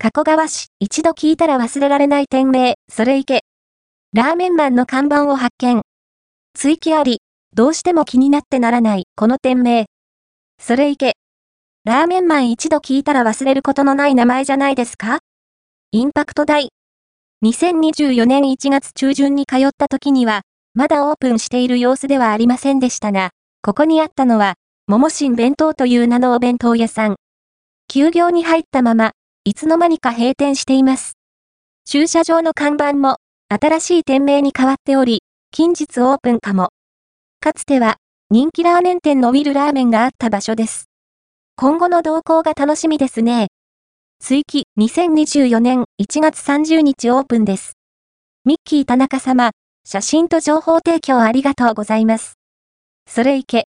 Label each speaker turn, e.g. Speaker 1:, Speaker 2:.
Speaker 1: 加古川市、一度聞いたら忘れられない店名、それいけ。ラーメンマンの看板を発見。追記あり、どうしても気になってならない、この店名。それいけ。ラーメンマン一度聞いたら忘れることのない名前じゃないですか？インパクト大。2024年1月中旬に通った時には、まだオープンしている様子ではありませんでしたが、ここにあったのは、桃新弁当という名のお弁当屋さん。休業に入ったまま、いつの間にか閉店しています。駐車場の看板も、新しい店名に変わっており、近日オープンかも。かつては、人気ラーメン店のウィルラーメンがあった場所です。今後の動向が楽しみですね。追記2024年1月30日オープンです。ミッキー田中様、写真と情報提供ありがとうございます。それいけ。